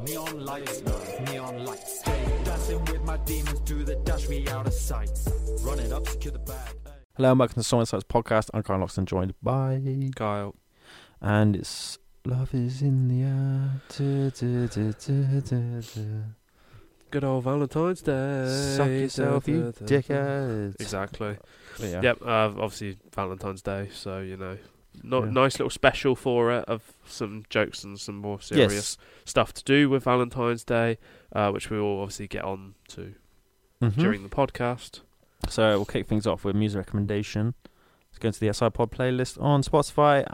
Neon lights, neon lights. Stay dancing with my demons, do the dash me out of sight. Run it up, secure the bag. Hello, and welcome to the SoulInsights podcast. I'm Kyle Loxton, joined by Kyle. and it's Love is in the air. Du, du, du, du, du, du. Good old Valentine's Day. Suck yourself, you dickhead. Exactly. Yeah. Yep. Uh, obviously Valentine's Day, so you know, not Yeah. nice little special for it of some jokes and some more serious stuff to do with Valentine's Day, uh, which we will obviously get on to Mhm. during the podcast. So we'll kick things off with music recommendation. Let's go into the SI Pod playlist on Spotify,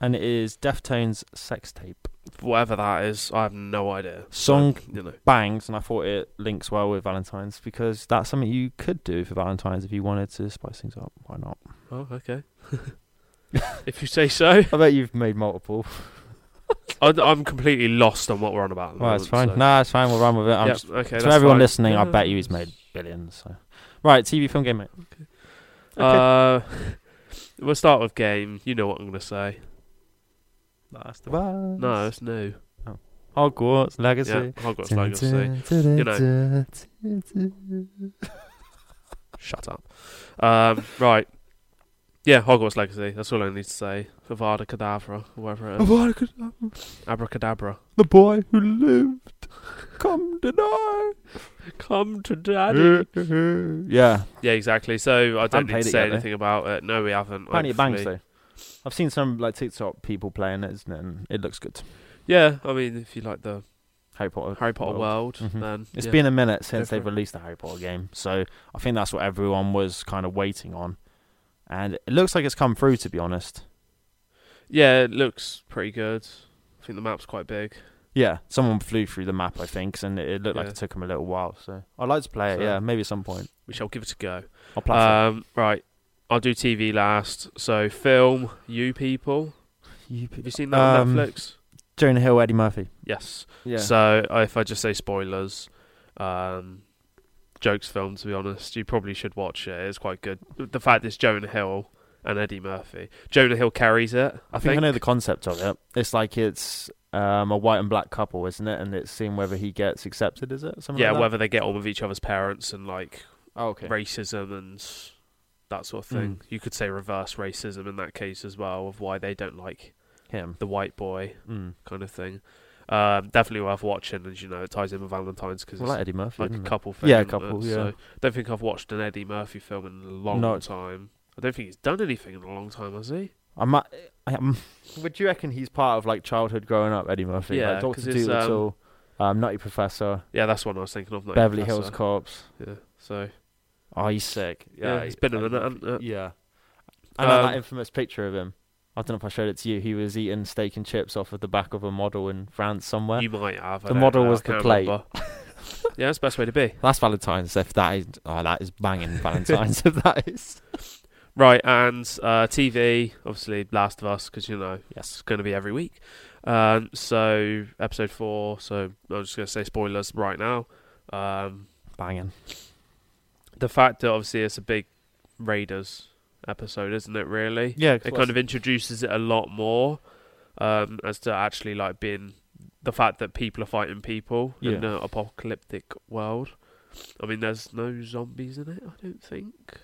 and it is Deftones Sex Tape. Whatever that is, I have no idea. Song So, you know. bangs, and I thought it links well with Valentine's because that's something you could do for Valentine's if you wanted to spice things up. Why not? Oh, okay. if you say so. I bet you've made multiple. I, I'm completely lost on what we're on about. at the Well, it's fine. so- Nah, it's fine. We'll run with it. I'm Yep, just, okay. to that's everyone fine. listening, I Yeah. bet you he's made billions. So. Right, TV, film, game, mate. Okay. Uh, we'll start with game. You know what I'm going to say. Last of Us. No, it's new. Hogwarts Yeah, Legacy. Hogwarts Legacy. You know. Shut up. Um, right. Yeah, Hogwarts Legacy. That's all I need to say. Avada Kedavra, whatever it is. Abracadabra. The boy who lived. Come deny. Come to daddy. yeah. yeah, exactly. So I Haven't don't need played to it say yet, though. anything about it. No, we haven't. Apparently it bangs hopefully. though. I've seen some like TikTok people playing it, isn't it? And it looks good. Yeah, I mean, if you like the Harry Potter. Harry Potter world, Mhm. then It's yeah. been a minute since for they've it. released the Harry Potter game, so I think that's what everyone was kind of waiting on. And it looks like it's come through, to be honest. Yeah, it looks pretty good. I think the map's quite big. Yeah, someone flew through the map, I think, and it, looked like it took them a little while. So I'd like to play it. Yeah, maybe at some point. We shall give it a go. I'll play it. Um, right, I'll do TV last. So, film, You People. You Have you seen that on Um, Netflix? Jonah Hill, Eddie Murphy. Yes. Yeah. So, if I just say spoilers, um, jokes film, to be honest, you probably should watch it. It's quite good. The fact it's Jonah Hill and Eddie Murphy. Jonah Hill carries it. I, I think I know the concept of it. It's like it's um, a white and black couple, isn't it? And it's seeing whether he gets accepted. Is it? Something Yeah, like whether they get on with each other's parents and like Oh, okay. racism and that sort of thing. Mm. You could say reverse racism in that case as well, of why they don't like Him. the white boy Mm. kind of thing. Um, definitely worth watching, and you know it ties in with Valentine's because Well, like it's Eddie Murphy. like a isn't it? couple thing. Yeah, a isn't it? couple, yeah. So don't think I've watched an Eddie Murphy film in a long No. time. I don't think he's done anything in a long time, has he? I might. I, um, would you reckon he's part of like childhood growing up, Eddie Murphy? Yeah, like 'cause Doctor it's, Dolittle, um, Nutty Professor, Yeah, that's one I was thinking of. not Beverly Professor. Hills Cops. Yeah, so Oh, he's sick. yeah, Yeah, he's been in Eddie it. Murphy. hasn't it? Yeah. And like Um, that infamous picture of him. I don't know if I showed it to you. He was eating steak and chips off of the back of a model in France somewhere. You might have. I The model know, was the plate. yeah, that's the best way to be. That's Valentine's. If that is, oh, that is banging Valentine's. if that is, Right, and uh, TV, obviously, Last of Us, because you know yes, it's going to be every week. Um, so episode four. So I'm just going to say spoilers right now. Um, banging. the fact that obviously it's a big Raiders episode, isn't it? Really, Yeah, it kind of introduces it a lot more um, as to actually like being the fact that people are fighting people in an apocalyptic world. I mean, there's no zombies in it. I don't think.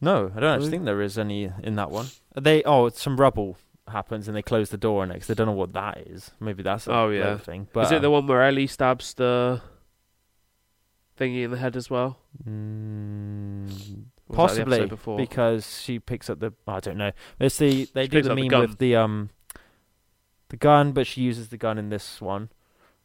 No, I don't actually think there is any in that one. They oh, some rubble happens and they close the door next. They don't know what that is. Maybe that's a Oh, yeah. thing. But Is it the one where Ellie stabs the thingy in the head as well? Mm, was possibly before? because she picks up the. I don't know. It's the they She do the up the meme with the um the gun, but she uses the gun in this one.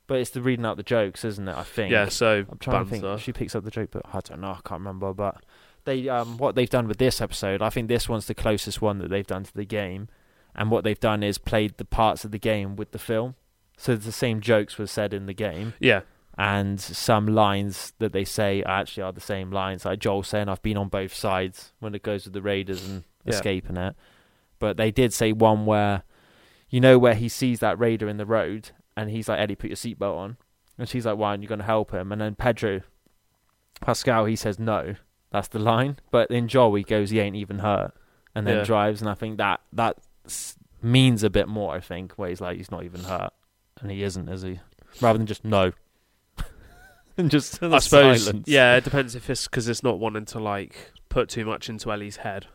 But it's the reading out the jokes, isn't it? I think. yeah, so I'm trying to think. She picks up the joke, but I don't know. I can't remember. But they, um, what they've done with this episode, I think this one's the closest one that they've done to the game. And what they've done is played the parts of the game with the film, so the same jokes were said in the game, yeah, and some lines that they say actually are the same lines. Like Joel saying, "I've been on both sides" when it goes with the Raiders and Yeah. escaping it. But they did say one where, you know, where he sees that Raider in the road, and he's like, "Eddie, put your seatbelt on," and she's like, "Why aren't you going to help him?" And then Pedro Pascal, he says no. That's the line. But in Joel, he goes, "He ain't even hurt," and then Yeah. drives. And I think that that means a bit more. I think where he's like, "He's not even hurt." and he isn't, is he? Rather than just no, and just I suppose. Yeah, it depends if it's because it's not wanting to like put too much into Ellie's head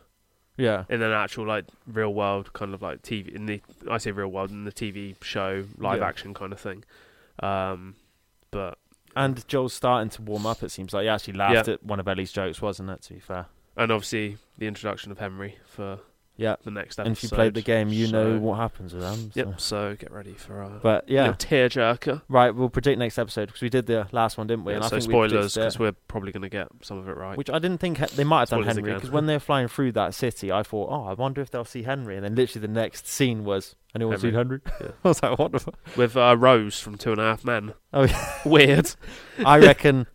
yeah, in an actual like real world kind of like TV in the I say real world in the TV show live Yeah. action kind of thing. Um, but and Joel's starting to warm up. It seems like he actually laughed Yeah. at one of Ellie's jokes, wasn't it? To be fair, and obviously the introduction of Henry for yeah. the next episode. And if you played the game, you know so- what happens with them. so. Yep. So get ready for a But yeah, little tearjerker. right. We'll predict next episode because we did the last one, didn't we? Yeah, and I so spoilers it. because we're probably going to get some of it right. Which I didn't think he- they might have done Spoilers Henry again. because when they're flying through that city, I thought, oh, I wonder if they'll see Henry. And then literally the next scene was, anyone Henry. seen Henry? Yeah. I was like, what the fuck? With uh, Rose from Two and a Half Men. Oh, yeah. Weird. I reckon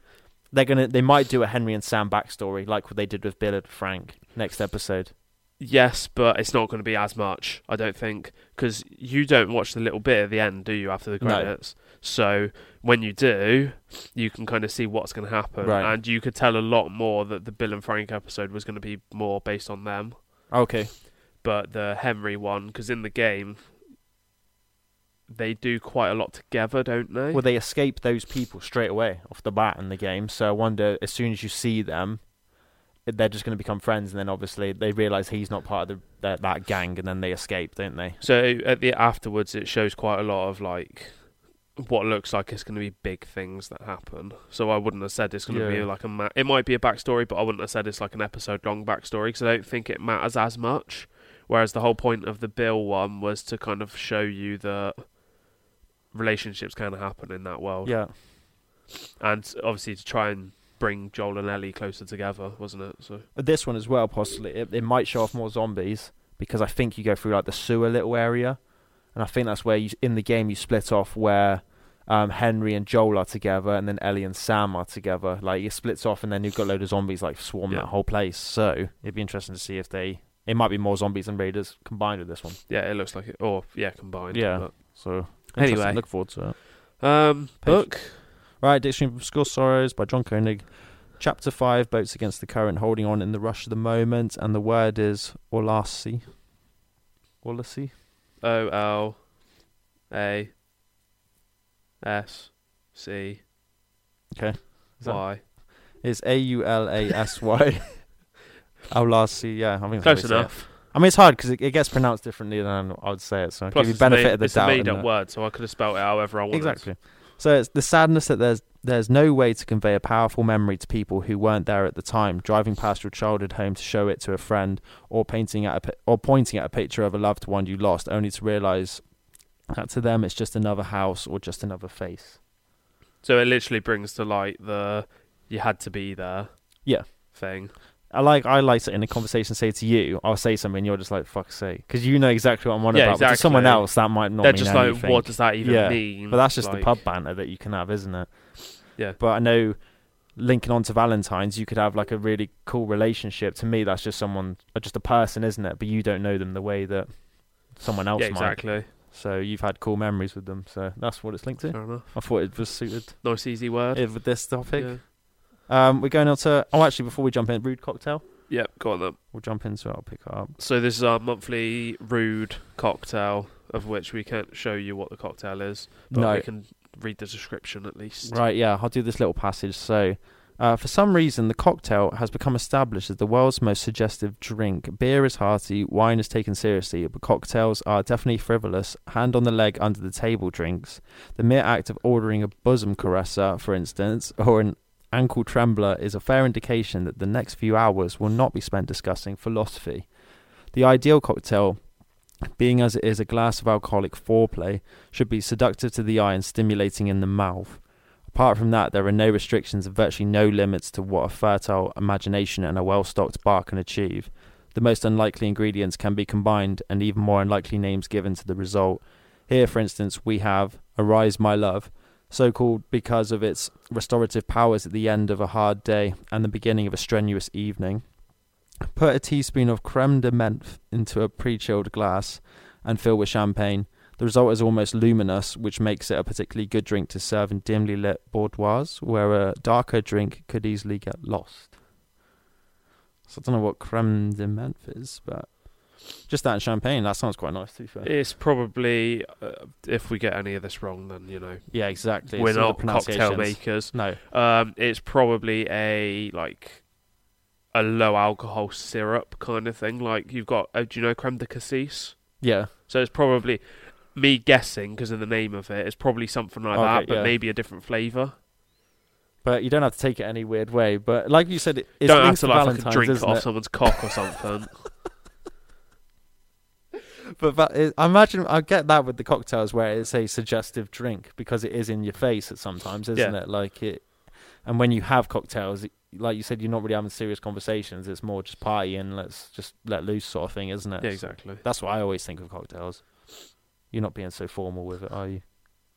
they're gonna, they might do a Henry and Sam backstory like what they did with Bill and Frank next episode. Yes, but it's not going to be as much, I don't think, because you don't watch the little bit at the end, do you, after the No. credits? So when you do, you can kind of see what's going to happen, Right. and you could tell a lot more that the Bill and Frank episode was going to be more based on them, Okay. but the Henry one, because in the game they do quite a lot together, don't they? Well, they escape those people straight away off the bat in the game. So I wonder, as soon as you see them, they're just going to become friends, and then obviously they realize he's not part of the, that, that gang, and then they escape, don't they? So at the afterwards, it shows quite a lot of like what looks like it's going to be big things that happen. So I wouldn't have said it's going to Yeah. be like a. Ma- it might be a backstory, but I wouldn't have said it's like an episode long backstory because I don't think it matters as much. Whereas the whole point of the Bill one was to kind of show you that relationships can happen in that world, Yeah. and obviously to try and bring Joel and Ellie closer together, wasn't it? So this one as well, possibly it, it might show off more zombies because I think you go through like the sewer little area, and I think that's where you in the game you split off where um, Henry and Joel are together, and then Ellie and Sam are together. Like it splits off, and then you've got a load of zombies like swarm Yeah. that whole place. So it'd be interesting to see if they. It might be more zombies and raiders combined with this one. yeah, it looks like it. Or yeah, combined. Yeah. So Anyway. look forward to it. um, book. Right, Dictionary of Obscure Sorrows by John Koenig. Chapter 5, Boats Against the Current, Holding On in the Rush of the Moment, and the word is Orlasi. Orlasi? O L A S C Okay. Is that- Y. It's A U L A S Y. Orlasi, yeah. I that's Close how we say it. enough. I mean, it's hard because it, it gets pronounced differently than I would say it, so Plus, give you it's, benefit a made, of the it's doubt. a made up that. word, so I could have spelled it however I wanted. Exactly. So it's the sadness that there's there's no way to convey a powerful memory to people who weren't there at the time. Driving past your childhood home to show it to a friend, or painting at a, or pointing at a picture of a loved one you lost, only to realise that to them it's just another house or just another face. So it literally brings to light the you had to be there. Yeah. Thing. I like I like to in a conversation say to you, I'll say something, and you're just like fuck's sake, because you know exactly what I'm on Yeah, about. But to someone else, that might not They're just anything. like, what does that even Yeah, mean? But that's just Like, the pub banter that you can have, isn't it? Yeah. But I know linking on to Valentine's, you could have like a really cool relationship. To me, that's just someone, uh, just a person, isn't it? But you don't know them the way that someone else Yeah, might. exactly. So you've had cool memories with them. So that's what it's linked to. Fair enough. I thought it was suited Nice, easy word. eh, with this topic. Um, we're going on to. Oh, actually, before we jump in, rude cocktail. yeah, go on then. We'll jump into it. I'll pick it up. So this is our monthly rude cocktail, of which we can't show you what the cocktail is, but no, we can read the description at least. Right, yeah, I'll do this little passage. So, uh, for some reason, the cocktail has become established as the world's most suggestive drink. Beer is hearty, wine is taken seriously, but cocktails are definitely frivolous, hand on the leg under the table drinks. The mere act of ordering a bosom caresser, for instance, or an ankle trembler is a fair indication that the next few hours will not be spent discussing philosophy. The ideal cocktail, being as it is a glass of alcoholic foreplay, should be seductive to the eye and stimulating in the mouth. Apart from that, there are no restrictions and virtually no limits to what a fertile imagination and a well stocked bar can achieve. The most unlikely ingredients can be combined, and even more unlikely names given to the result. Here, for instance, we have Arise My Love, so called because of its restorative powers at the end of a hard day and the beginning of a strenuous evening. Put a teaspoon of creme de menthe into a pre chilled glass and fill with champagne. The result is almost luminous, which makes it a particularly good drink to serve in dimly lit boudoirs, where a darker drink could easily get lost. So I don't know what creme de menthe is, but Just that and champagne. That sounds quite nice, to be fair. It's probably uh, if we get any of this wrong, then you know yeah, exactly. we're not cocktail makers. No. Um, it's probably a like a low alcohol syrup kind of thing. Like you've got, uh, do you know creme de cassis? Yeah. So it's probably me guessing because of the name of it. It's probably something like Okay, that, but yeah. maybe a different flavour. But you don't have to take it any weird way. But like you said, it, it's Don't have to to like, Valentine's, like drink it off it? someone's cock or something. But, but I imagine I get that with the cocktails where it's a suggestive drink because it is in your face at sometimes, isn't Yeah. it? Like it, and when you have cocktails, like you said, you're not really having serious conversations. It's more just party and let's just let loose sort of thing, isn't it? yeah, exactly. That's what I always think of cocktails. You're not being so formal with it, are you?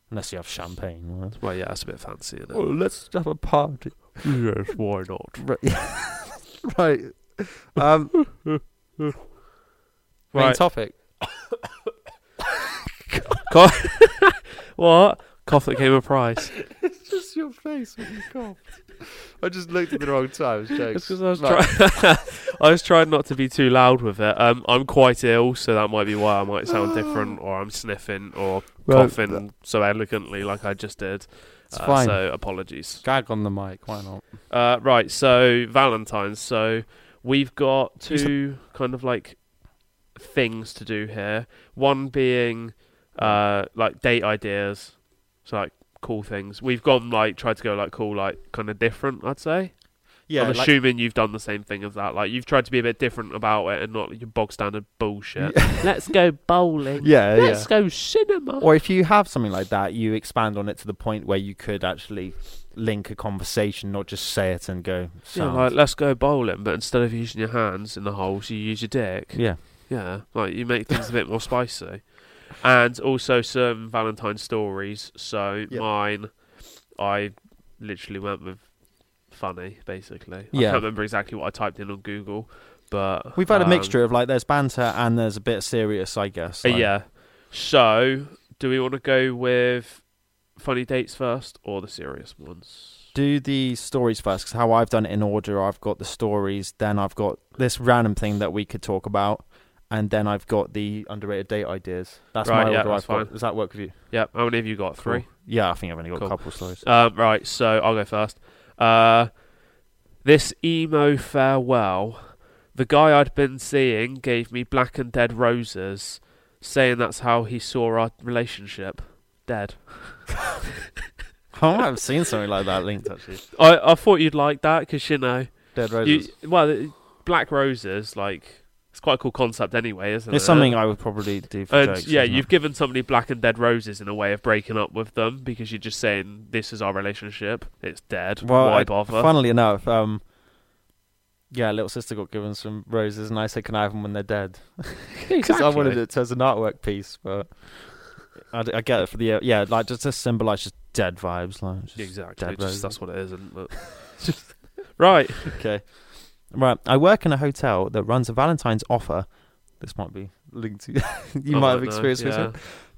Unless you have champagne. Right? Well, yeah, that's a bit fancy, it? Oh, let's have a party. yes, why not? Right. right. Um, main Right. topic. What? Cough that came a price. It's just your face when you coughed. I just looked at the wrong time. It's It's jokes. 'cause I was Right. trying. I was trying not to be too loud with it. Um, I'm quite ill, so that might be why I might sound different, or I'm sniffing, or Right. coughing so elegantly like I just did. It's Uh, fine. So apologies. Gag on the mic. Why not? Uh, right. So Valentine's. So we've got two kind of like things to do here. One being uh, like date ideas. So like cool things. We've gone like tried to go like cool, like kind of different. I'd say. Yeah, I'm like- assuming you've done the same thing as that. Like you've tried to be a bit different about it and not your bog standard bullshit. Let's go bowling. yeah, Let's go cinema. Or if you have something like that, you expand on it to the point where you could actually link a conversation, not just say it and go. yeah, like let's go bowling, but instead of using your hands in the holes, you use your dick. yeah. Yeah, like you make things a bit more spicy. And also some Valentine stories. So Yep. mine, I literally went with funny, basically. I can't remember exactly what I typed in on Google, but We've had a um, mixture of like there's banter and there's a bit of serious, I guess. Uh, like- yeah. So, do we want to go with funny dates first or the serious ones? Do the stories first, 'cause how I've done it in order, I've got the stories, then I've got this random thing that we could talk about, and then I've got the underrated date ideas. That's Right, my yeah, order. that's I've got. fine. Does that work with you? Yep. How many have you got? Three. Cool. Yeah, I think I've only got Cool. a couple stories. Um, right. So I'll go first. Uh, this emo farewell. The guy I'd been seeing gave me black and dead roses, saying that's how he saw our relationship. Dead. I might have seen something like that linked actually. I I thought you'd like that because you know, Dead you, roses. well, black roses like it's quite a cool concept anyway, isn't it? it's something I would probably do for And jokes. yeah, isn't it? you've given somebody black and dead roses in a way of breaking up with them because you're just saying this is our relationship. It's dead. Well, Why I- bother? Funnily enough, um, yeah, little sister got given some roses, and I said, "Can I have them when they're dead?" Because I wanted it as an artwork piece, but I, d- I get it for the uh, yeah, like just to symbolise just dead vibes, like just Exactly. dead just- roses. that's what it is, isn't it? right. okay. Right, I work in a hotel that runs a Valentine's offer. This might be linked to you I might have experienced this. yeah.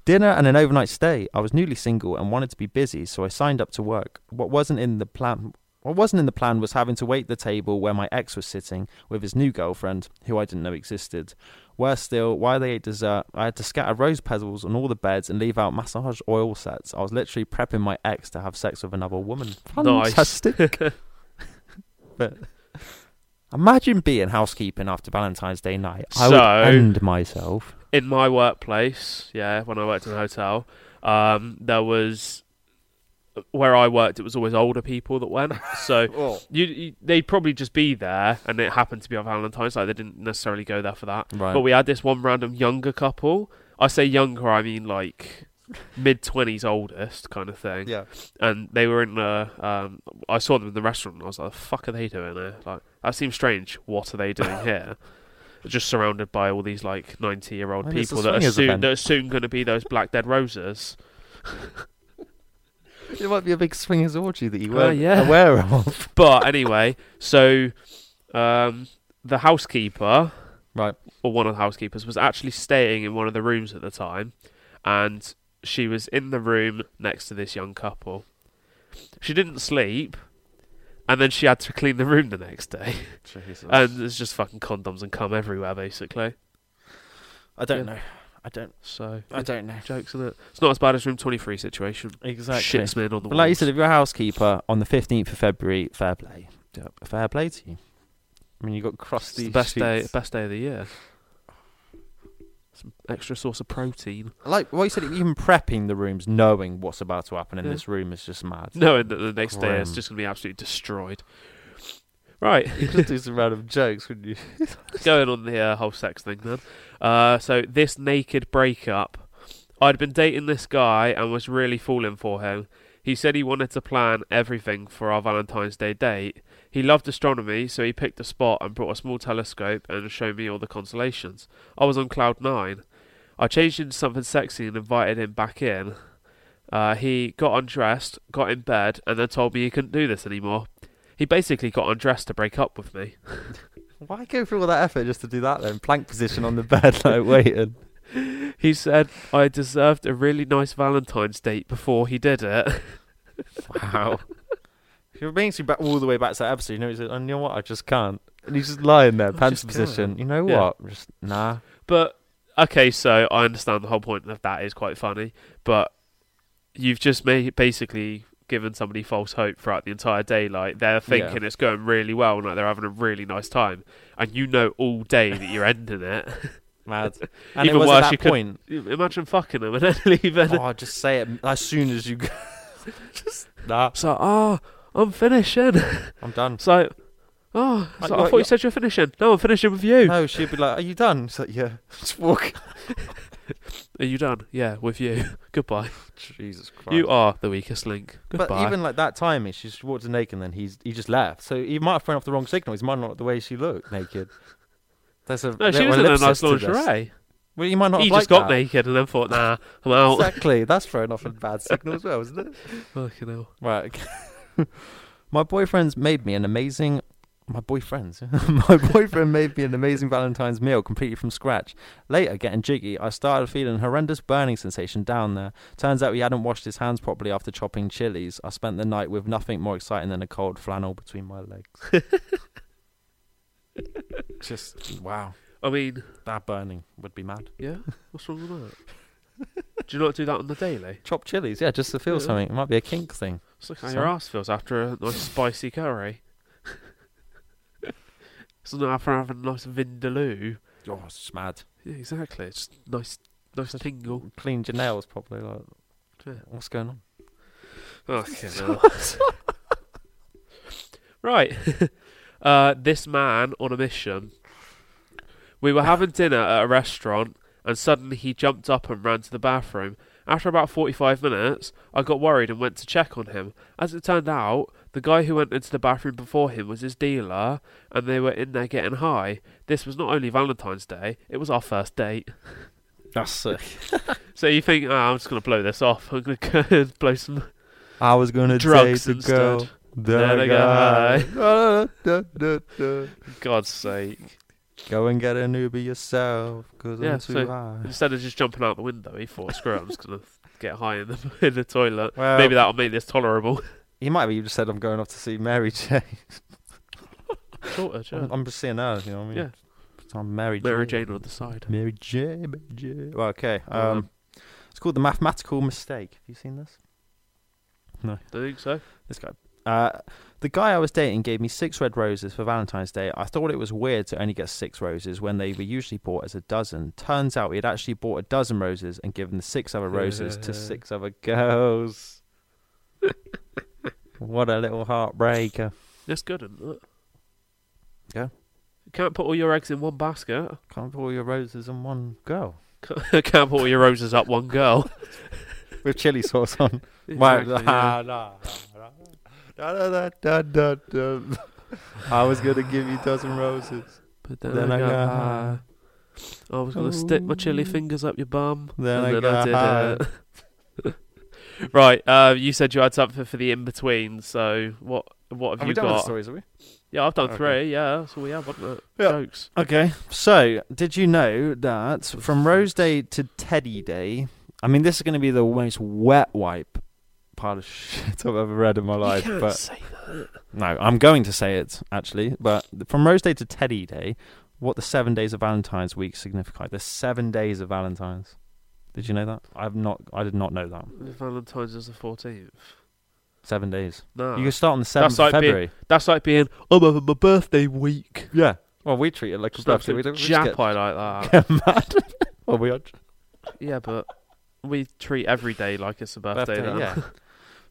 Dinner and an overnight stay. I was newly single and wanted to be busy, so I signed up to work. What wasn't in the plan what wasn't in the plan was having to wait the table where my ex was sitting with his new girlfriend, who I didn't know existed. Worse still, while they ate dessert, I had to scatter rose petals on all the beds and leave out massage oil sets. I was literally prepping my ex to have sex with another woman. Nice. Fantastic. but imagine being housekeeping after Valentine's Day night. I So- would end myself. In my workplace, yeah, when I worked in a hotel, um, there was where I worked. It was always older people that went. So you, you, they'd probably just be there, and it happened to be on Valentine's. Like they didn't necessarily go there for that. Right. But we had this one random younger couple. I say younger, I mean like mid twenties, oldest kind of thing. yeah. And they were in the. Um, I saw them in the restaurant. and I was like, "The fuck are they doing there? Like that seems strange. What are they doing here?" Just surrounded by all these like ninety-year-old Well, it's a people that are soon event. that are soon going to be those black dead roses. It might be a big swingers orgy that you Uh, weren't yeah. aware of. But anyway, so um, the housekeeper, Right. or one of the housekeepers, was actually staying in one of the rooms at the time, and she was in the room next to this young couple. She didn't sleep, and then she had to clean the room the next day, and there's just fucking condoms and cum everywhere, basically. I don't Yeah. know. I don't. So I don't know. jokes in it. It's not as bad as Room Twenty Three situation. Exactly. Shits men on the But like you said, if you're a housekeeper on the 15th of February, fair play. Yep. Fair play to you. I mean, you got It's the best day, best day of the year. Some extra source of protein. Like what you said, even prepping the rooms, knowing what's about to happen in Yeah. this room is just mad. Knowing that the next day it's just going to be absolutely destroyed. Right, You could do some random jokes, wouldn't you? going on the uh, whole sex thing then. Uh, so this naked breakup. I'd been dating this guy and was really falling for him. He said he wanted to plan everything for our Valentine's Day date. He loved astronomy, so he picked a spot and brought a small telescope and showed me all the constellations. I was on cloud nine. I changed into something sexy and invited him back in. Uh, he got undressed, got in bed, and then told me he couldn't do this anymore. He basically got undressed to break up with me. Why go through all that effort just to do that then? Plank position on the bed, like waiting. He said I deserved a really nice Valentine's date before he did it. Wow. If you're being back all the way back to that episode, you know, he's like, oh, you know what, I just can't. And he's just lying there, pants position. can't. You know Yeah. what? Just, nah. But okay, so I understand the whole point of that is quite funny, but you've just made basically given somebody false hope throughout the entire day. Like they're thinking it's going really well, and like they're having a really nice time, and you know all day that you're ending it. Mad. And Even worse, at you that could- point. Imagine fucking them and then leaving. Oh, just say it as soon as you go. just, nah, So, oh, ah, I'm finishing. I'm done. So, oh, Like, ah, so I what, thought you you- said you're finishing. No, I'm finishing with you. No, she'd be like, "Are you done?" It's like, "Yeah." Just walk. Are you done? Yeah, with you. Goodbye. Jesus Christ. You are the weakest link. Goodbye. But even like that time, she just walked in naked, and then he's he just left. So he might have thrown off the wrong signal. He's might not the way she looked naked. There's a no, she was in a nice lingerie. Well, you might not He just got that. naked and then thought, nah, I'm out. Exactly. That's thrown off a bad signal as well, isn't it? Fucking hell. Right. my boyfriend's made me an amazing. My boyfriend's. my boyfriend made me an amazing Valentine's meal completely from scratch. Later, getting jiggy, I started feeling a horrendous burning sensation down there. Turns out he hadn't washed his hands properly after chopping chilies. I spent the night with nothing more exciting than a cold flannel between my legs. Just wow, I mean, that burning would be mad. yeah, what's wrong with that? do you not do that on the daily? Chop chilies, yeah, just to feel Yeah. something. It might be a kink thing. It's like how So- your ass feels after a nice spicy curry. it's not after having a nice vindaloo. Oh, it's just mad. Yeah, exactly. It's just nice, nice tingle. Cleaned your nails properly. Like, Yeah. what's going on? Okay, right. uh, this man on a mission. We were having dinner at a restaurant, and suddenly he jumped up and ran to the bathroom. After about 45 minutes, I got worried and went to check on him. As it turned out, the guy who went into the bathroom before him was his dealer, and they were in there getting high. This was not only Valentine's Day, it was our first date. That's sick. So you think, oh, I'm just going to blow this off. I'm going to blow some I was gonna drugs date the instead. girl. Got got. God's sake. Go and get an Uber yourself, cause Yeah, I'm too so- high. Instead of just jumping out the window, he thought, screw it, I'm just going to get high in the, in the toilet. Well, Maybe that'll make this tolerable. he might have even said I'm going off to see Mary J. Shorter, I'm, I'm just seeing her, you know what I mean? Yeah. I'm Mary, Mary J. Jane on the side. Mary J. Mary J. Well, okay. Um, it's called the mathematical mistake. Have you seen this? No. Don't think so. This guy. Uh, the guy I was dating gave me six red roses for Valentine's Day. I thought it was weird to only get six roses when they were usually bought as a dozen. Turns out he had actually bought a dozen roses and given the six other roses to six other girls. what a little heartbreaker. That's good, isn't it? Yeah. You can't put all your eggs in one basket. Can't put all your roses in one girl. can't put all your roses up one girl. With chili sauce on. Exactly, Right. yeah. no, no, no, no, no, no, no, no. I was going to give you a dozen roses. But then, Then I I got got high. I was going to stick my chili Ooh. fingers up your bum. Then and I then got did high. it. right, uh, you said you had something for the in between. So what? What have, Have you we done with the got? stories, have we? Yeah, I've done Okay. three. Yeah, that's all we have, wasn't it? Yeah. Jokes. Okay. So, did you know that from Rose Day to Teddy Day? I mean, this is going to be the most wet wipe pile of shit I've ever read in my life. you can't But say that. no, I'm going to say it actually. But from Rose Day to Teddy Day, what the seven days of Valentine's week signify. There's seven days of Valentine's. Did you know that? I've not. I did not know that. Valentine's is the fourteenth. Seven days. No, You can start on the seventh like of being- February. that's like being I'm having my birthday week. Yeah. Well, we treat it like a Just birthday. We don't we just jap like that. get, get mad. well, we are yeah, but we treat every day like it's a birthday. birthday. Yeah.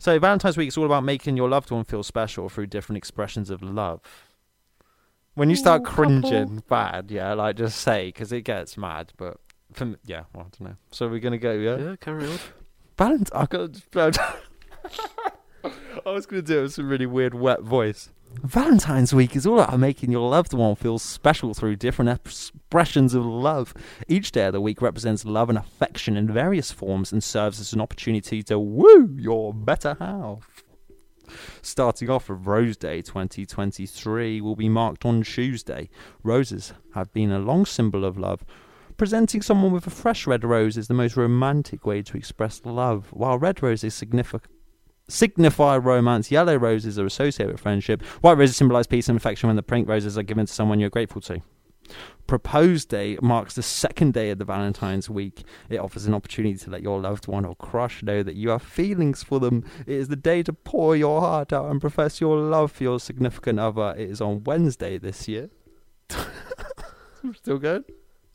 So Valentine's week is all about making your loved one feel special through different expressions of love. When you start Ooh, couple. cringing bad, yeah, like just say because it gets mad. But for me, yeah, well, I don't know. So we're gonna go, yeah. yeah, carry on. Valentine. I got. I was gonna do it with some really weird wet voice. Valentine's week is all about making your loved one feel special through different expressions of love. Each day of the week represents love and affection in various forms and serves as an opportunity to woo your better half. Starting off with Rose Day 2023 will be marked on Tuesday. Roses have been a long symbol of love. Presenting someone with a fresh red rose is the most romantic way to express love. While red roses significant signify romance. Yellow roses are associated with friendship. White roses symbolize peace and affection when the pink roses are given to someone you're grateful to. Proposed Day marks the second day of the Valentine's week. It offers an opportunity to let your loved one or crush know that you have feelings for them. It is the day to pour your heart out and profess your love for your significant other. It is on Wednesday this year. Still good?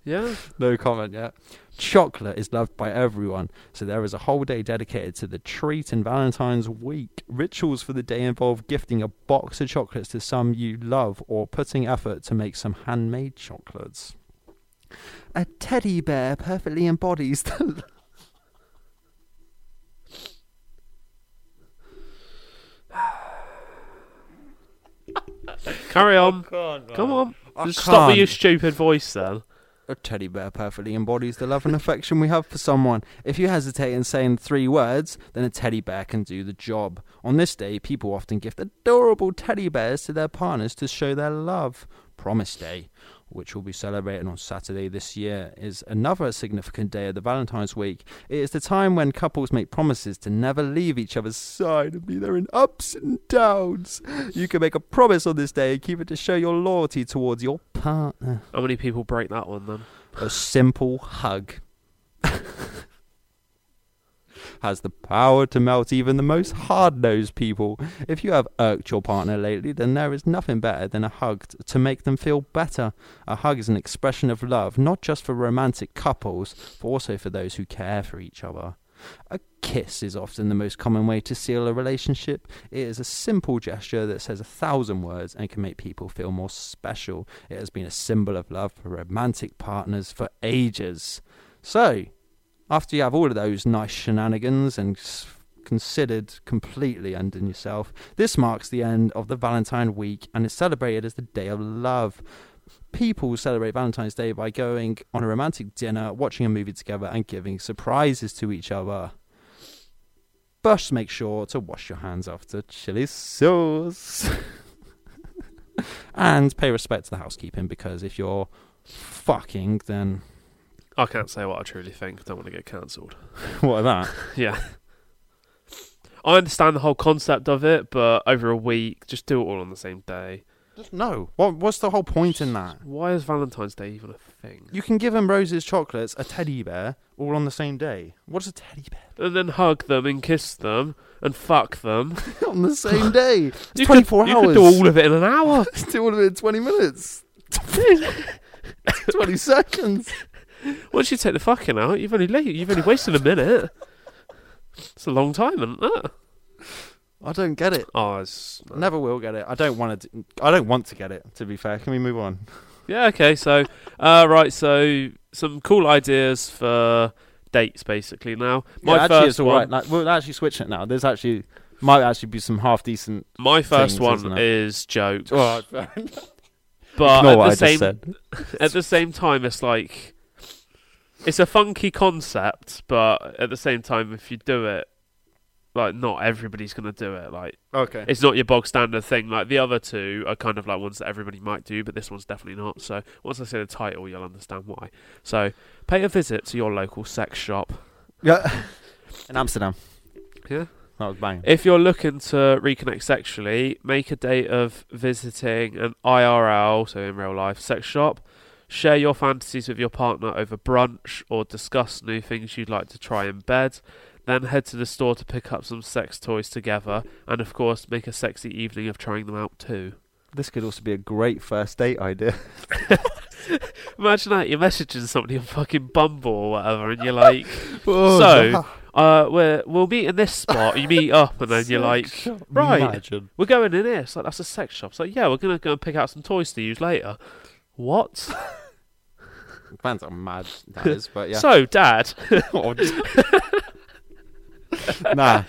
Yeah, No comment yet. Chocolate is loved by everyone, so there is a whole day dedicated to the treat in Valentine's week. Rituals for the day involve gifting a box of chocolates to some you love or putting effort to make some handmade chocolates. A teddy bear perfectly embodies the. carry on. Come Come on, just stop with can't. your stupid voice then. A teddy bear perfectly embodies the love and affection we have for someone. If you hesitate in saying three words, then a teddy bear can do the job. On this day, people often gift adorable teddy bears to their partners to show their love. Promise Day, which will be celebrated on Saturday this year, is another significant day of the Valentine's week. It is the time when couples make promises to never leave each other's side and be there in ups and downs. You can make a promise on this day and keep it to show your loyalty towards your partner How many people break that one then? a simple hug has the power to melt even the most hard-nosed people. If you have irked your partner lately, then there is nothing better than a hug to make them feel better. A hug is an expression of love, not just for romantic couples, but also for those who care for each other. A kiss is often the most common way to seal a relationship. It is a simple gesture that says a thousand words and can make people feel more special. It has been a symbol of love for romantic partners for ages. So, after you have all of those nice shenanigans and considered completely undone yourself, this marks the end of the Valentine week and is celebrated as the Day of Love. People celebrate Valentine's Day by going on a romantic dinner, watching a movie together, and giving surprises to each other. But make sure to wash your hands after chili sauce. and pay respect to the housekeeping because if you're fucking, then I can't say what I truly think. I don't want to get cancelled. what are that? Yeah. I understand the whole concept of it, but over a week, just do it all on the same day. Just no. What What's the whole point in that? Why is Valentine's Day even a thing? You can give them roses, chocolates, a teddy bear, all on the same day. What's a teddy bear? And then hug them and kiss them and fuck them. on the same day. It's You 24 could, hours. You could do all of it in an hour. do all of it in 20 minutes. 20 seconds. Once you take the fucking out, you've only la- you've only wasted a minute. It's a long time, isn't it? I don't get it. Oh, it's, Never will get it. I don't want to. I don't want to get it. To be fair, can we move on? Yeah, okay. So, uh, right. So, some cool ideas for dates, basically. Now, my yeah, actually, first it's all one. right. Like, we'll actually switch it now. There's actually might actually be some half decent. My first things, one isn't jokes, Oh, but Ignore at the same at the same time, it's like it's a funky concept, but at the same time, if you do it, like not everybody's gonna do it. Like Okay. it's not your bog standard thing. Like the other two are kind of like ones that everybody might do, but this one's definitely not. So once I say the title, you'll understand why. So pay a visit to your local sex shop. Yeah. In Amsterdam. Yeah. That was bang. If you're looking to reconnect sexually, make a date of visiting an IRL, so in real life, sex shop. Share your fantasies with your partner over brunch or discuss new things you'd like to try in bed. Then head to the store to pick up some sex toys together, and of course, make a sexy evening of trying them out too. This could also be a great first date idea. Imagine that you're messaging somebody on fucking Bumble or whatever, and you're like, oh, so uh, we're, we'll meet in this spot. You meet up, and then you're like, right. Imagine. we're going in here. It's like that's a sex shop. It's like, yeah, we're gonna go and pick out some toys to use later. What? Fans are mad that is, but yeah. So, Dad, oh, nah.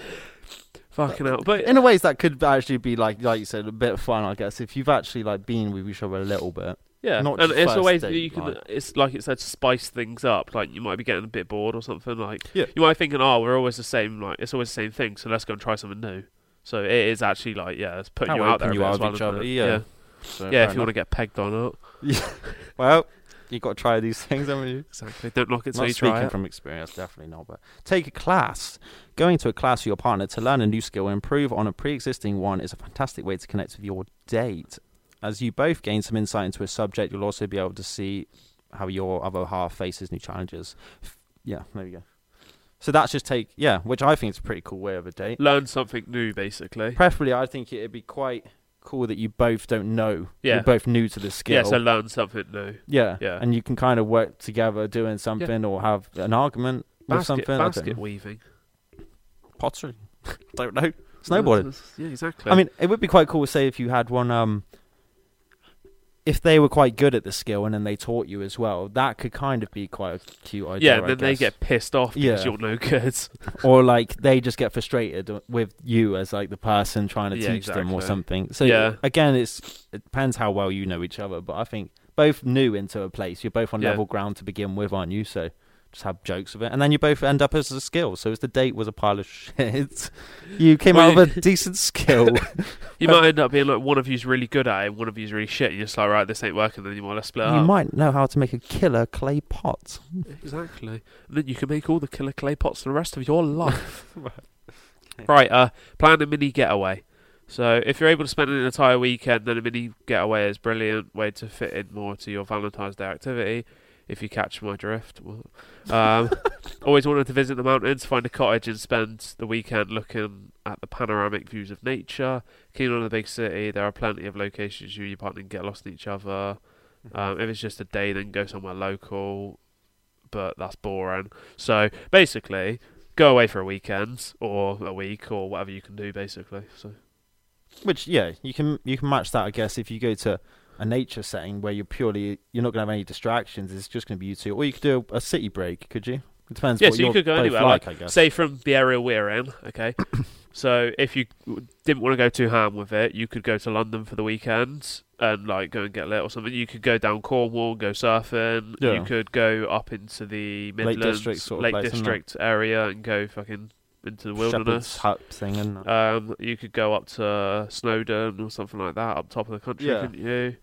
fucking hell. But In a ways, that could actually be like, like you said, a bit of fun. I guess if you've actually like been with each other a little bit. yeah, not and just it's a first date, that you can. like- It's like it said, spice things up. Like you might be getting a bit bored or something. Like Yeah. you might be thinking, oh, we're always the same. Like it's always the same thing. So let's go and try something new. So it is actually like, yeah, it's putting How you out open there. a you bit are as with well, each isn't other, it? yeah. yeah. So, Yeah, if you want to get pegged on up, Well, you've got to try these things, haven't you? exactly. Don't knock it till Not you try speaking it. from experience, definitely not. But take a class. Going to a class with your partner to learn a new skill and improve on a pre-existing one is a fantastic way to connect with your date. As you both gain some insight into a subject, you'll also be able to see how your other half faces new challenges. Yeah, there you go. So that's just take yeah, which I think is a pretty cool way of a date. Learn something new, basically. Preferably, I think it'd be quite cool that you both don't know. Yeah. You're both new to the skill. Yeah, so learn something new. yeah, Yeah. and you can kind of work together doing something or have an argument with something. Basket weaving. pottery. don't know. Snowboarding. Yeah, exactly. I mean, it would be quite cool. Say if you had one. Um, if they were quite good at the skill and then they taught you as well, that could kind of be quite a cute idea. yeah, I then they guess. get pissed off because Yeah. you're no good. or like they just get frustrated with you as like the person trying to Yeah, teach them or exactly. something. So Yeah. again, it's it depends how well you know each other. But I think both new into a place. You're both on Yeah. level ground to begin with, aren't you? So just have jokes of it, and then you both end up as a skill. So if the date was a pile of shit, you came Well, out with a decent skill. You might end up being like one of you's really good at it, one of you's really shit. You're just like, right, this ain't working. Then you might let's split you up. might know how to make a killer clay pot. Exactly. And then you can make all the killer clay pots for the rest of your life. right. Uh, plan a mini getaway. So if you're able to spend an entire weekend, then a mini getaway is a brilliant way to fit in more to your Valentine's Day activity. If you catch my drift. Well, Um, always wanted to visit the mountains, find a cottage, and spend the weekend looking at the panoramic views of nature. Keen on the big city, there are plenty of locations you and your partner can get lost in each other. Um, if it's just a day, then go somewhere local, but that's boring. So basically, go away for a weekend or a week or whatever you can do. Basically, so Which yeah, you can you can match that I guess if you go to a nature setting where you're purely you're not going to have any distractions. It's just going to be you two, or you could do a city break. Could you? It depends. Yeah, so you could go anywhere, Like, like, I guess. say from the area we're in, okay. so if you didn't want to go too ham with it, you could go to London for the weekend and like go and get lit or something. You could go down Cornwall, go surfing. Yeah. You could go up into the Midlands, District sort of Lake place. District area and go fucking into the wilderness. hut thing and Um, you could go up to Snowdon or something like that, up top of the country, Yeah. couldn't you?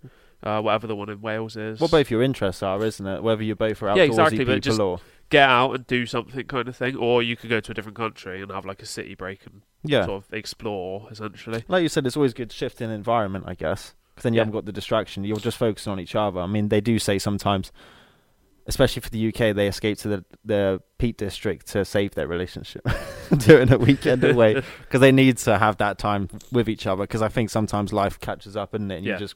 Uh, whatever the one in Wales is. what both your interests are, isn't it? Whether you're both are outdoorsy Yeah, exactly, people but just- or Get out and do something kind of thing, or you could go to a different country and have like a city break and yeah, sort of explore essentially. like you said, it's always good shifting environment, I guess, because then you Yeah. haven't got the distraction. You're just focusing on each other. I mean, they do say sometimes, especially for the UK, they escape to the the Peak District to save their relationship during a weekend away because they need to have that time with each other. Because I think sometimes life catches up, isn't it? And Yeah. you're just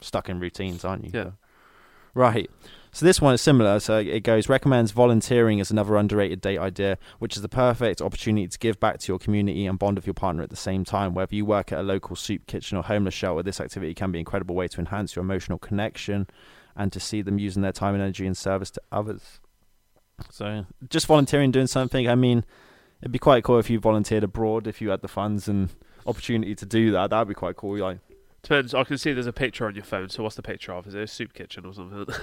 stuck in routines, aren't you? Yeah. Right. So this one is similar. So it goes recommends volunteering as another underrated date idea, which is the perfect opportunity to give back to your community and bond with your partner at the same time. Whether you work at a local soup kitchen or homeless shelter, this activity can be an incredible way to enhance your emotional connection and to see them using their time and energy in service to others. So just volunteering, doing something. I mean, it'd be quite cool if you volunteered abroad if you had the funds and opportunity to do that. That'd be quite cool. Like, Depends. I can see there's a picture on your phone. So what's the picture of? Is it a soup kitchen or something?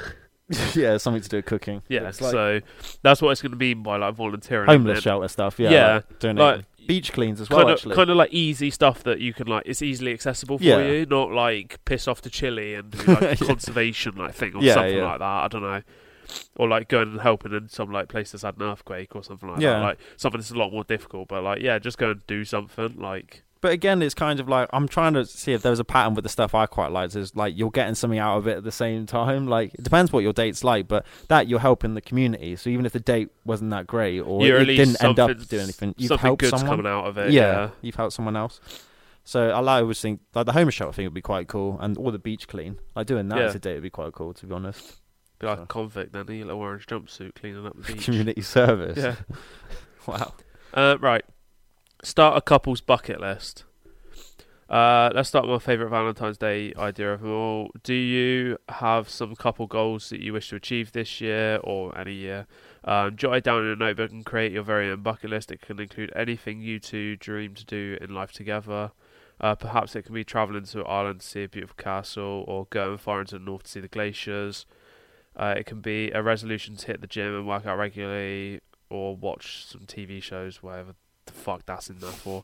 yeah, something to do with cooking. yeah. Like so that's what it's going to mean by like volunteering. homeless shelter stuff. Yeah, Yeah, like doing like- it. Beach cleans as well. Kind of, actually, kind of like easy stuff that you can like. It's easily accessible for Yeah. you, not like piss off to Chile and do like Yeah. conservation like thing or Yeah, something like that. I don't know, or like going and helping in some like place that's had an earthquake or something like that. Like something that's a lot more difficult, but like yeah, just go and do something. Like But again, it's kind of like I'm trying to see if there's a pattern with the stuff I quite like. Is like you're getting something out of it at the same time. Like it depends what your date's like, but that you're helping the community. So even if the date wasn't that great or You're it at least didn't end up doing anything, you've Something helped good's someone. coming out of it. yeah, Yeah. you've helped someone else. So I always think like the home show. I think would be quite cool, and all the beach clean. Like doing that Yeah. as a date would be quite cool. To be honest, Be like So- a convict then, in a little orange jumpsuit cleaning up the beach. community service. Yeah. wow. Uh, right. Start a couple's bucket list. Uh, let's start with my favourite Valentine's Day idea of them all. Do you have some couple goals that you wish to achieve this year or any year? Um, jot it down in a notebook and create your very own bucket list. It can include anything you two dream to do in life together. Uh, perhaps it can be travelling to Ireland to see a beautiful castle or going far into the north to see the glaciers. Uh, it can be a resolution to hit the gym and work out regularly or watch some TV shows, whatever the fuck that's in there for.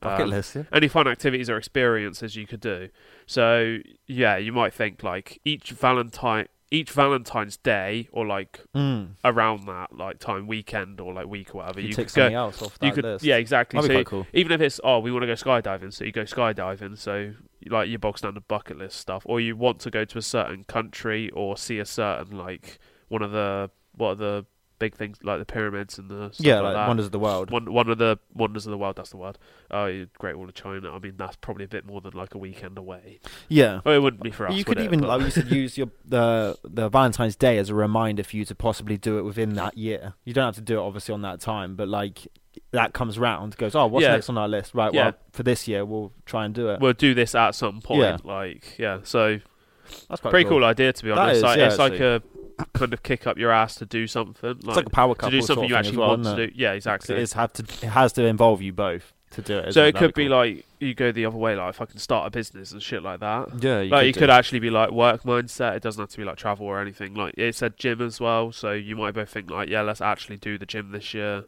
Bucket Um, list. Yeah. Any fun activities or experiences you could do. So yeah, you might think like each Valentine, each Valentine's Day, or like Mm. around that like time, weekend or like week or whatever. You, You, take could go. something else off that You could, list. yeah, exactly. That'd So cool. even if it's oh we want to go skydiving, so you go skydiving. So like your bog standard bucket list stuff, or you want to go to a certain country or see a certain like one of the what are the big things like the pyramids and the stuff Yeah, like, like wonders of the world. One one of the wonders of the world. That's the word. Oh, Great Wall of China. I mean, that's probably a bit more than like a weekend away. Yeah. Well, it wouldn't be for us. you could even, like you said, use your the the Valentine's Day as a reminder for you to possibly do it within that year. You don't have to do it obviously on that time, but like that comes round, goes, oh, what's Yeah. next on our list? Right, Yeah. well, for this year we'll try and do it. we'll do this at some point. Yeah. Like, yeah. So That's quite pretty cool. idea to be honest. is, like, yeah, it's like a kind of kick up your ass to do something. Like, It's like a power couple to do sort something of you actually well, want to do. Yeah, exactly. It, is have to, it has to involve you both to do it. so it could be cool. like you go the other way, like if I can start a business and shit like that. yeah, you like could you could actually be like work mindset. It doesn't have to be like travel or anything. Like it said gym as well, so you might both think like, yeah, let's actually do the gym this year.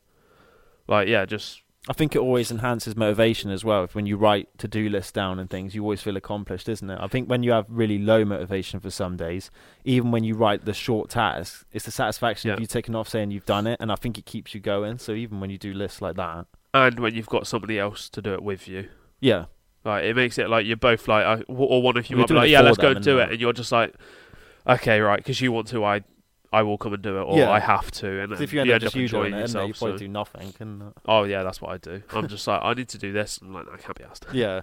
Like yeah, just I think it always enhances motivation as well. If when you write to do lists down and things, you always feel accomplished, isn't it? I think when you have really low motivation for some days, even when you write the short tasks, it's the satisfaction of you taking off saying you've done it, and I think it keeps you going. So even when you do lists like that, and when you've got somebody else to do it with you. yeah, Like it makes it like you're both like, uh, or one of you might be like, yeah, let's go and do it, and you're just like, okay, right, because you want to, I, I will come and do it, or Yeah. I have to, and if you end you up end just up you doing enjoying it, it, you yourself. probably so- do nothing. And, Oh yeah, that's what I do. I'm just like, I need to do this, I'm like, I can't be asked. yeah,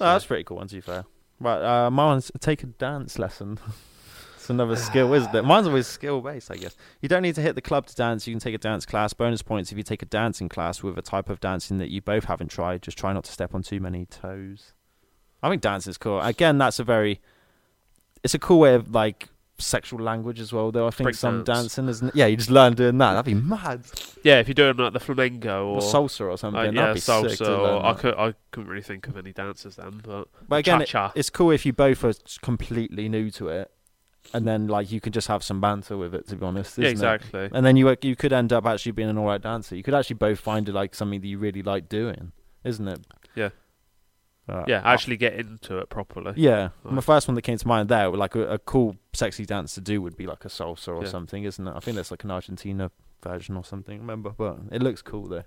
Oh, that's pretty cool. One to be fair. Right, uh, mine's take a dance lesson. it's another skill, isn't it? Mine's always skill based, I guess. You don't need to hit the club to dance. You can take a dance class. Bonus points if you take a dancing class with a type of dancing that you both haven't tried. Just try not to step on too many toes. I think dance is cool. Again, that's a very, it's a cool way of like sexual language as well. Though I think Break some dance. dancing isn't. Yeah, you just learn doing that. That'd be mad. Yeah, if you're doing like the flamenco Or or salsa or something. uh, that'd yeah, be salsa, sick or I could, I couldn't really think of any dances then, but But again, it- it's cool if you both are completely new to it, and then like you can just have some banter with it. To be honest, yeah, isn't it? exactly. And then you you could end up actually being an alright dancer. You could actually both find it like something that you really like doing, isn't it? Yeah. Uh, Yeah, actually get into it properly. Yeah, Right. my first one that came to mind there, like a, a cool, sexy dance to do would be like a salsa or Yeah. something, isn't it? I think that's like an Argentina version or something. Remember, but it looks cool though.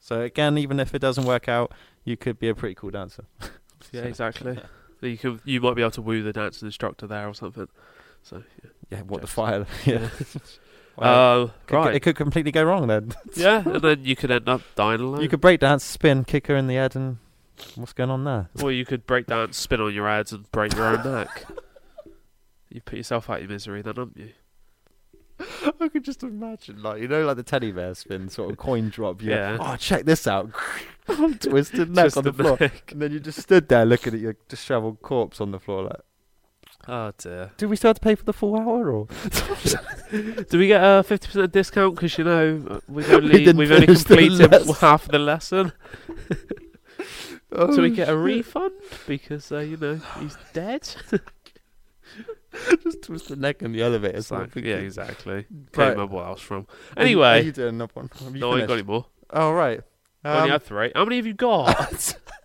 So again, even if it doesn't work out, you could be a pretty cool dancer. Yeah, exactly. You can, you might be able to woo the dance instructor there or something. So Yeah, what the Just- fire? Yeah. yeah. Well, Uh, could- right. It could completely go wrong then. yeah, and then you could end up dying alone. You could break dance, spin, kick her in the head, and what's going on there? Or you could break dance, spin on your heads, and break your own neck. You put yourself out of your misery, then, haven't you? I could just imagine, like you know, like the teddy bear spin, sort of coin drop. you Yeah. Oh, check this out. Twisted neck on the Twisted floor, neck. and then you just stood there looking at your disheveled corpse on the floor. Like, Oh dear. do we still have to pay for the full hour, or Do we get a fifty percent discount because you know uh, we've only didn't we have only completed lesson. half the lesson? Oh, Do we get a refund because uh, you know he's dead? just twist the neck in the elevator? It's so I'm like, yeah, exactly. Can't Right. remember what was from. Anyway, are you doing another one? Have you no, I ain't got finished? any more. Oh right. I only Um, had three. How many have you got?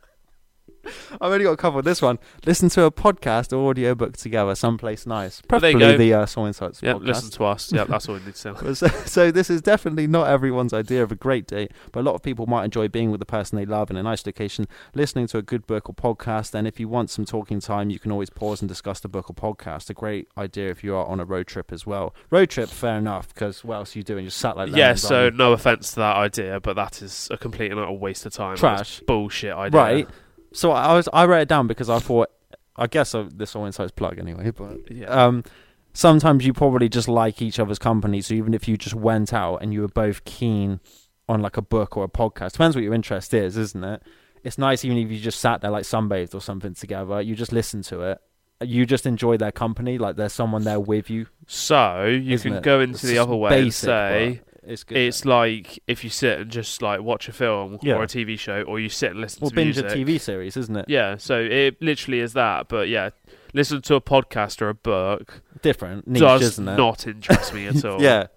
I've only got a couple. This one. Listen to a podcast or audiobook together, someplace nice. Well, there you Preferably the uh, SoulInsights Yeah, listen to us. Yeah, that's all we need to say. so, so this is definitely not everyone's idea of a great date, but a lot of people might enjoy being with the person they love in a nice location, listening to a good book or podcast. And if you want some talking time, you can always pause and discuss the book or podcast. A great idea if you are on a road trip as well. Road trip, fair enough, because what else are you doing? You're sat like that? Yeah, so no offense to that idea, but that is a complete and utter waste of time. Trash. Bullshit idea. right. So I was I wrote it down because I thought I guess uh, this SoulInsights plug anyway, but Yeah. um, sometimes you probably just like each other's company. So even if you just went out and you were both keen on like a book or a podcast, depends what your interest is, isn't it? It's nice even if you just sat there like sunbathed or something together. You just listen to it. You just enjoy their company, like there's someone there with you. so you can it? go into It's the other way and say it's good. it's like if you sit and just like watch a film Yeah. or a TV show, or you sit and listen or to binge music. a TV series, isn't it? Yeah, so it literally is that. But yeah, listen to a podcast or a book Different niche, does isn't it? not interest me at all. yeah,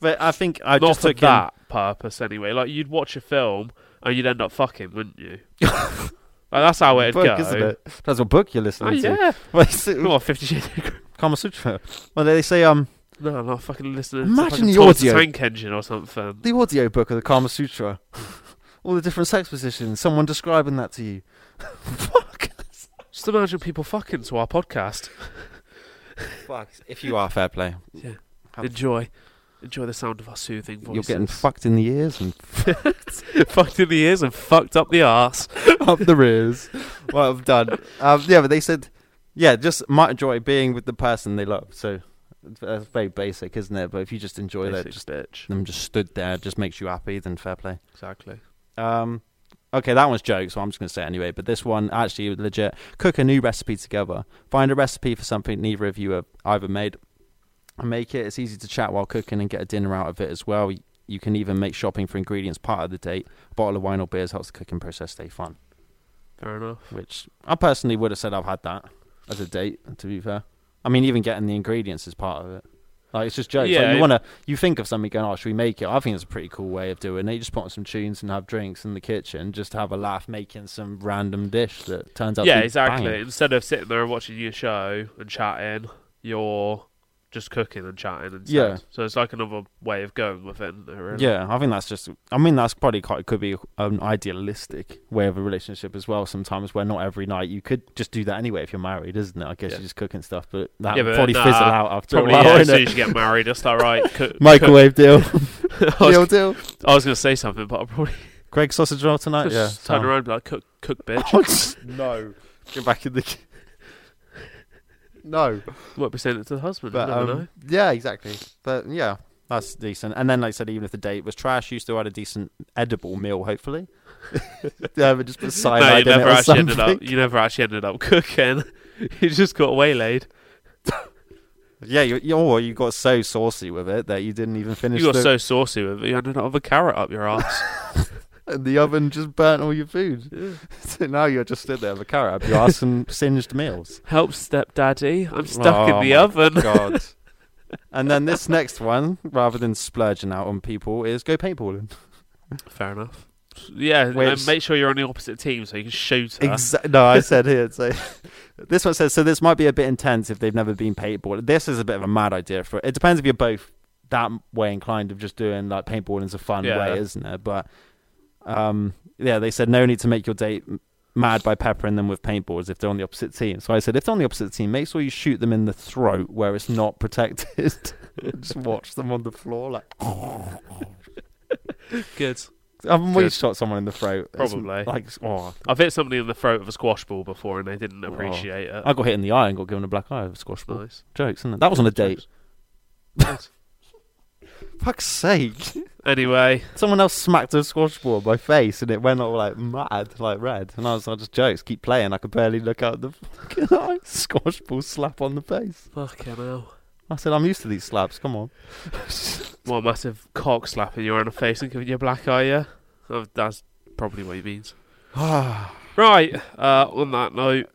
but I think I not just for took in- that purpose anyway. Like you'd watch a film and you'd end up fucking, wouldn't you? like, that's how it'd book, go. isn't it? That's a book you're Oh listening to. yeah, Well, it's- Fifty Shades of Grey. Kama Sutra. Well, they say um No, I'm not fucking listening. Imagine to fucking the Thomas audio. Tank Engine or something. the audio book of the Kama Sutra. All the different sex positions. Someone describing that to you. Fuck. Just imagine people fucking to our podcast. Fuck. If you are fair play, Have- Enjoy, enjoy the sound of our soothing voices. you're getting fucked in the ears and fucked in the ears and fucked up the arse. up the rears. Well, I've done. Um, yeah, but they said, yeah, just might enjoy being with the person they love. So that's very basic, isn't it? But if you just enjoy that, Basic just bitch. them just stood there, just makes you happy, then fair play. Exactly. Um, okay, that one's joke, so I'm just going to say it anyway. But this one, actually, legit. Cook a new recipe together. Find a recipe for something neither of you have either made and make it. It's easy to chat while cooking and get a dinner out of it as well. You can even make shopping for ingredients part of the date. A bottle of wine or beers helps the cooking process stay fun. Fair enough. Which I personally would have said I've had that as a date. To be fair, I mean, even getting the ingredients is part of it. Like it's just jokes. Like, you want to, you think of something going, oh, should we make it? I think it's a pretty cool way of doing it. You just put on some tunes and have drinks in the kitchen, just have a laugh making some random dish that turns out. Yeah, to be exactly. banging. Instead of sitting there and watching your show and chatting, you're just cooking and chatting instead. Yeah. So it's like another way of going with it, really? Yeah, I think that's just. I mean, that's probably quite could be an idealistic way of a relationship as well. Sometimes where not every night you could just do that anyway if you're married, isn't it? I guess Yeah. you're just cooking stuff, but that Yeah, but probably nah, fizzle out after Probably a while. yeah, as soon as you get married, it's all right. Cook, Microwave deal. I deal, deal. I was going to say something, but I'll probably Greg sausage roll tonight. Yeah, just turn sound. around and be like, cook, cook, bitch. no, get back in the. No, Might be saying it to the husband. but you um, know. yeah, exactly. But yeah, that's decent. And then, like I said, even if the date was trash, you still had a decent edible meal, hopefully. yeah, but just put No, cyanide you in never actually ended up. You never actually ended up cooking. you just got waylaid. Yeah, you, you, or you got so saucy with it that you didn't even finish. You got the, so saucy with it, you ended up with a carrot up your ass. And the oven just burnt all your food. so now you're just stood there with a carrot up your ass and singed meals. Help, stepdaddy! I'm stuck Oh in the oven. God. and then this next one, rather than splurging out on people, is go paintballing. Fair enough. Yeah, and make sure you're on the opposite team so you can shoot her. Exa- no, I said here. So this one says so. This might be a bit intense if they've never been paintball. This is a bit of a mad idea for. It depends if you're both that way inclined of just doing like paintballing is a fun Yeah. way, isn't it? But um, yeah, they said no need to make your date mad by peppering them with paintballs if they're on the opposite team. So I said if they're on the opposite team, make sure you shoot them in the throat where it's not protected. just watch them on the floor like. Good. I've always Good. shot someone in the throat. It's Probably. Like, oh, I've hit somebody in the throat of a squash ball before and they didn't appreciate it. I got hit in the eye and got given a black eye of a squash ball. Nice. Jokes, isn't it? That was on a date. Nice. Fuck's sake. Anyway, Someone else smacked a squash ball in my face and it went all like mad, like red. And I was like, just jokes, keep playing. I could barely look out the fucking. Squash ball slap on the face. fucking hell. I said, I'm used to these slaps, come on. What massive cock slapping you on the face and giving you a black eye, yeah? Oh, that's probably what he means. Right, uh, on that note,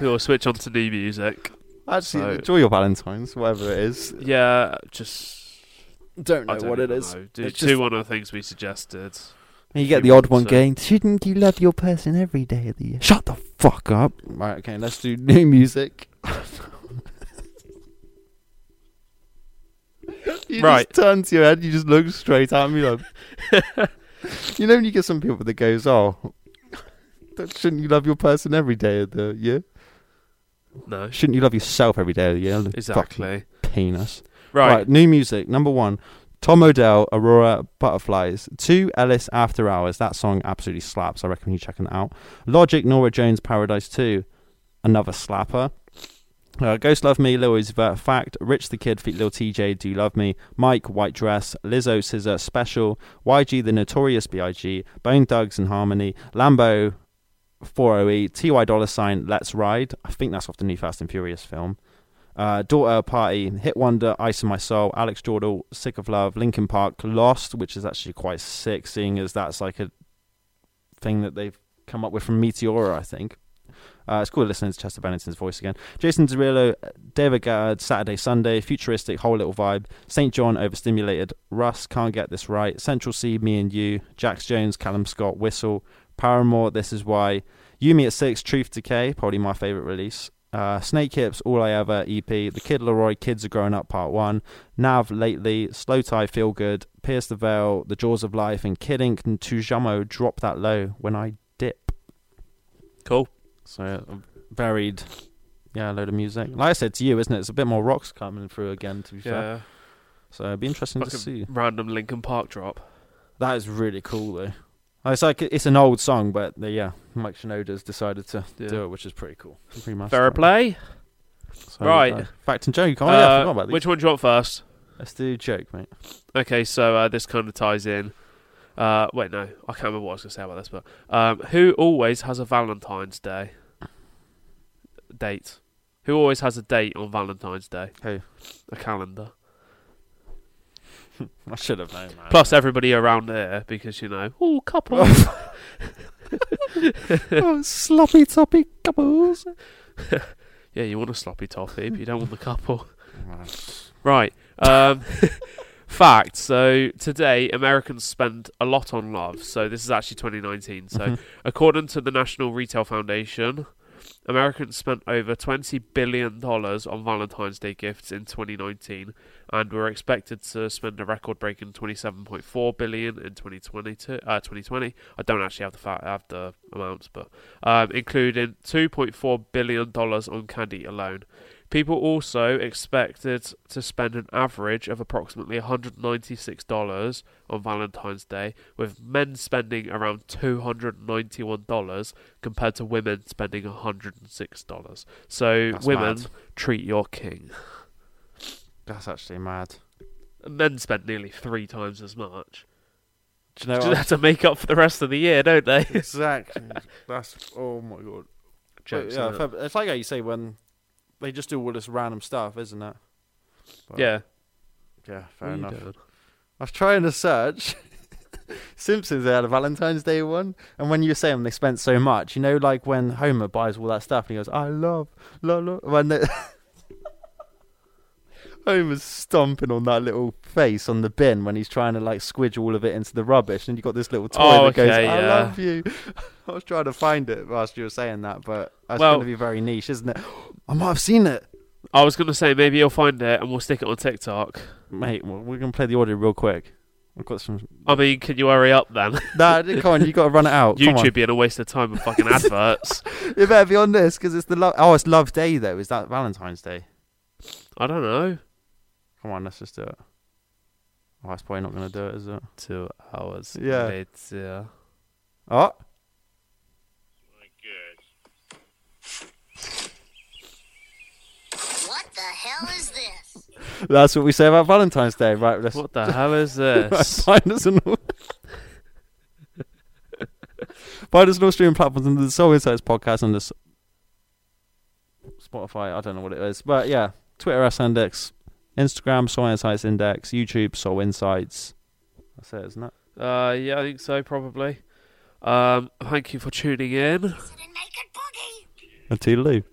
we'll switch on to new music. Actually, So- enjoy your Valentine's, whatever it is. Yeah, just. Don't I know don't what it even is. know. Do, It's do just- one of the things we suggested. You get the odd one months, so- going, shouldn't you love your person every day of the year? Shut the fuck up. Right, okay, let's do new music. you Right. just turn to your head, you just look straight at me like. you know when you get some people that goes, oh, don't- shouldn't you love your person every day of the year? No, Shouldn't you love yourself every day of the year? Fucking exactly. penis. Right. Right. new music. Number one, Tom Odell, Aurora Butterflies. Two, Ellis After Hours. That song absolutely slaps. I recommend you checking it out. Logic, Norah Jones, Paradise 2. Another slapper. Uh, Ghost Love Me, Lil Uzi Vert, Fact, Rich the Kid, Feet Lil TJ, Do You Love Me, Mike, White Dress, Lizzo, SZA, Special, YG, The Notorious B.I.G., Bone Thugs-n-Harmony, Lambo, 40E, Ty Dolla $ign, Let's Ride. I think that's off the new Fast and Furious film. Uh, Daughter Party, Hit Wonder, Ice in My Soul, Alex Jordan, Sick of Love, Linkin Park, Lost, which is actually quite sick, seeing as that's like a thing that they've come up with from Meteora, I think. Uh, it's cool listening to Chester Bennington's voice again. Jason Derulo, David Guetta, Saturday, Sunday, Futuristic, Whole Little Vibe, St. John, Overstimulated, Russ, Can't Get This Right, Central Cee, Me and You, Jax Jones, Callum Scott, Whistle, Paramore, This Is Why, You Me at 6, Truth Decay, probably my favourite release. Uh, Snakehips, All I Ever EP, The Kid LAROI, Kids Are Growing Up Part 1, Nav Lately, Slowthai Feel Good, Pierce the Veil, The Jaws of Life, and Kid Ink and Tujamo Drop That Low When I Dip. Cool. So varied, yeah, a load of music. Like I said to you, isn't it? It's a bit more rocks coming through again. To be fair, Yeah. so it'd be interesting Like to see. random Linkin Park drop. That is really cool though. Uh, It's like it's an old song, but uh, yeah, Mike Shinoda's decided to Yeah. do it, which is pretty cool. Pretty much. Fair play. So, Right. uh, fact and joke. Oh yeah, I Uh, forgot about these. which one do you want first? Let's do joke, mate. Okay, so uh, this kind of ties in. Uh, wait, no, I can't remember what I was going to say about this, but um, who always has a Valentine's Day date? Who always has a date on Valentine's Day? Who? A calendar. I should have known. Man. Plus everybody around there, because you know, oh, couple. oh, sloppy toppy couples. yeah, you want a sloppy toffee, but you don't want the couple. Right. Um, fact. So today, Americans spend a lot on love. So this is actually 2019. So Mhm. according to the National Retail Foundation, Americans spent over 20 billion dollars on Valentine's Day gifts in 2019, and were expected to spend a record-breaking 27.4 billion in 2022. Uh, 2020. I don't actually have the fa- have the amounts, but um, including 2.4 billion dollars on candy alone. People also expected to spend an average of approximately $196 on Valentine's Day, with men spending around $291 compared to women spending $106. So, That's women, mad. treat your king. That's actually mad. Men spend nearly three times as much. Do you know Just what? have to make up for the rest of the year, don't they? exactly. That's oh my god. Jokes, yeah, fair- it's like how you say when they just do all this random stuff, isn't it? But- yeah. Yeah, fair are enough. doing? I was trying to search. Simpsons they had a Valentine's Day one, and when you were saying they spent so much, you know, like when Homer buys all that stuff and he goes, "I love, love, love," when they Homer's stomping on that little face on the bin when he's trying to like squidge all of it into the rubbish, and you got this little toy Oh, that goes, okay, "I yeah. love you." I was trying to find it whilst you were saying that, but that's Well- going to be very niche, isn't it? I might have seen it, I was going to say maybe you'll find it and we'll stick it on TikTok. mate. Well, we're going to play the audio real quick. I've got some. I mean, can you hurry up then? Nah, come on, you got to run it out. YouTube being a waste of time with fucking adverts. It better be on this because it's the love. Oh, it's Love Day though. Is that Valentine's Day? I don't know. Come on, let's just do it. Oh, that's probably not going to do it, is it? Two hours Yeah. later. Oh, What the hell is this? that's what we say about Valentine's Day, right? Let's What the hell is right, this? find us on all. find us on all streaming platforms and the SoulInsights podcast on this Spotify. I don't know what it is, but yeah, Twitter S Index, Instagram, SoulInsights Index, YouTube, SoulInsights. That's it, isn't it? Uh, yeah, I think so, probably. Um, thank you for tuning in. And toodaloo.